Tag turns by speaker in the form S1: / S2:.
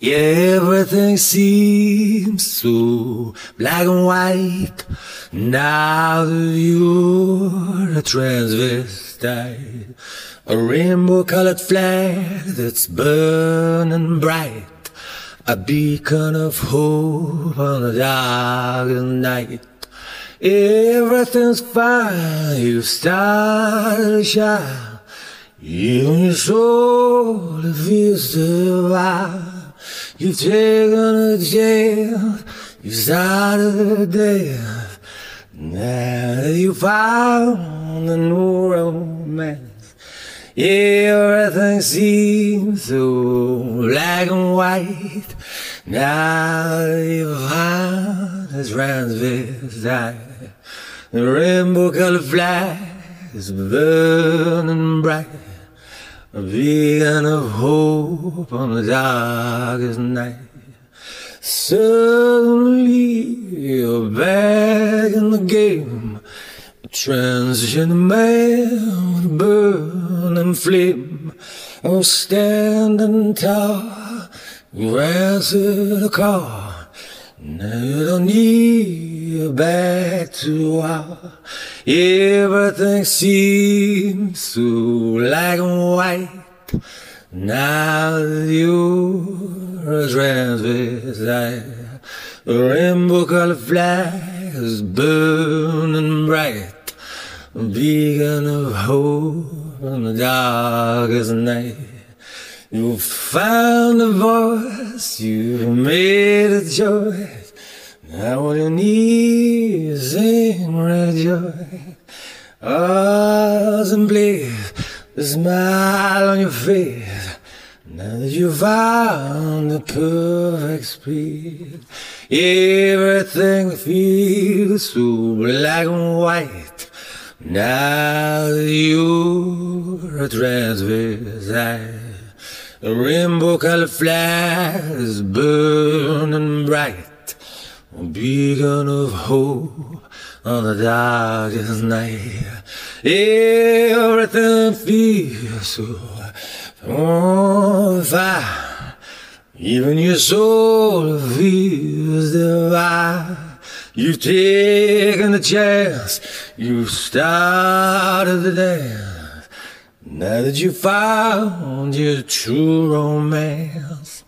S1: Everything seems so black and white now that you're a transvestite. A rainbow colored flag that's burning bright. A beacon of hope on a dark night. Everything's fine, you start to shine. Even your soul feels divine. You've taken a jail, you started a death. Now you found a new romance. Everything seems so black and white. Now you've found a transvestite. The rainbow colored flag is burning bright. A beacon of hope on the darkest night. Suddenly you're back in the game. A transition man with a burning flame. Oh, standing tall, you answer the call. Now you don't need back to our Everything seems so black and white. Now you're a transvestite, the rainbow colored flag is burning bright. Beacon of hope in the darkest night. You found a voice, you made a choice. Now all you need is sing rejoice. Odds and bliss, the smile on your face. Now that you found the perfect speed, everything feels so black and white. Now that you're a transvestite. The rainbow colored flag is burning bright. Beacon of hope on the darkest night. Everything feels so on fire. Even your soul feels divine. You've taken the chance. You started the dance. Now that you found your true romance,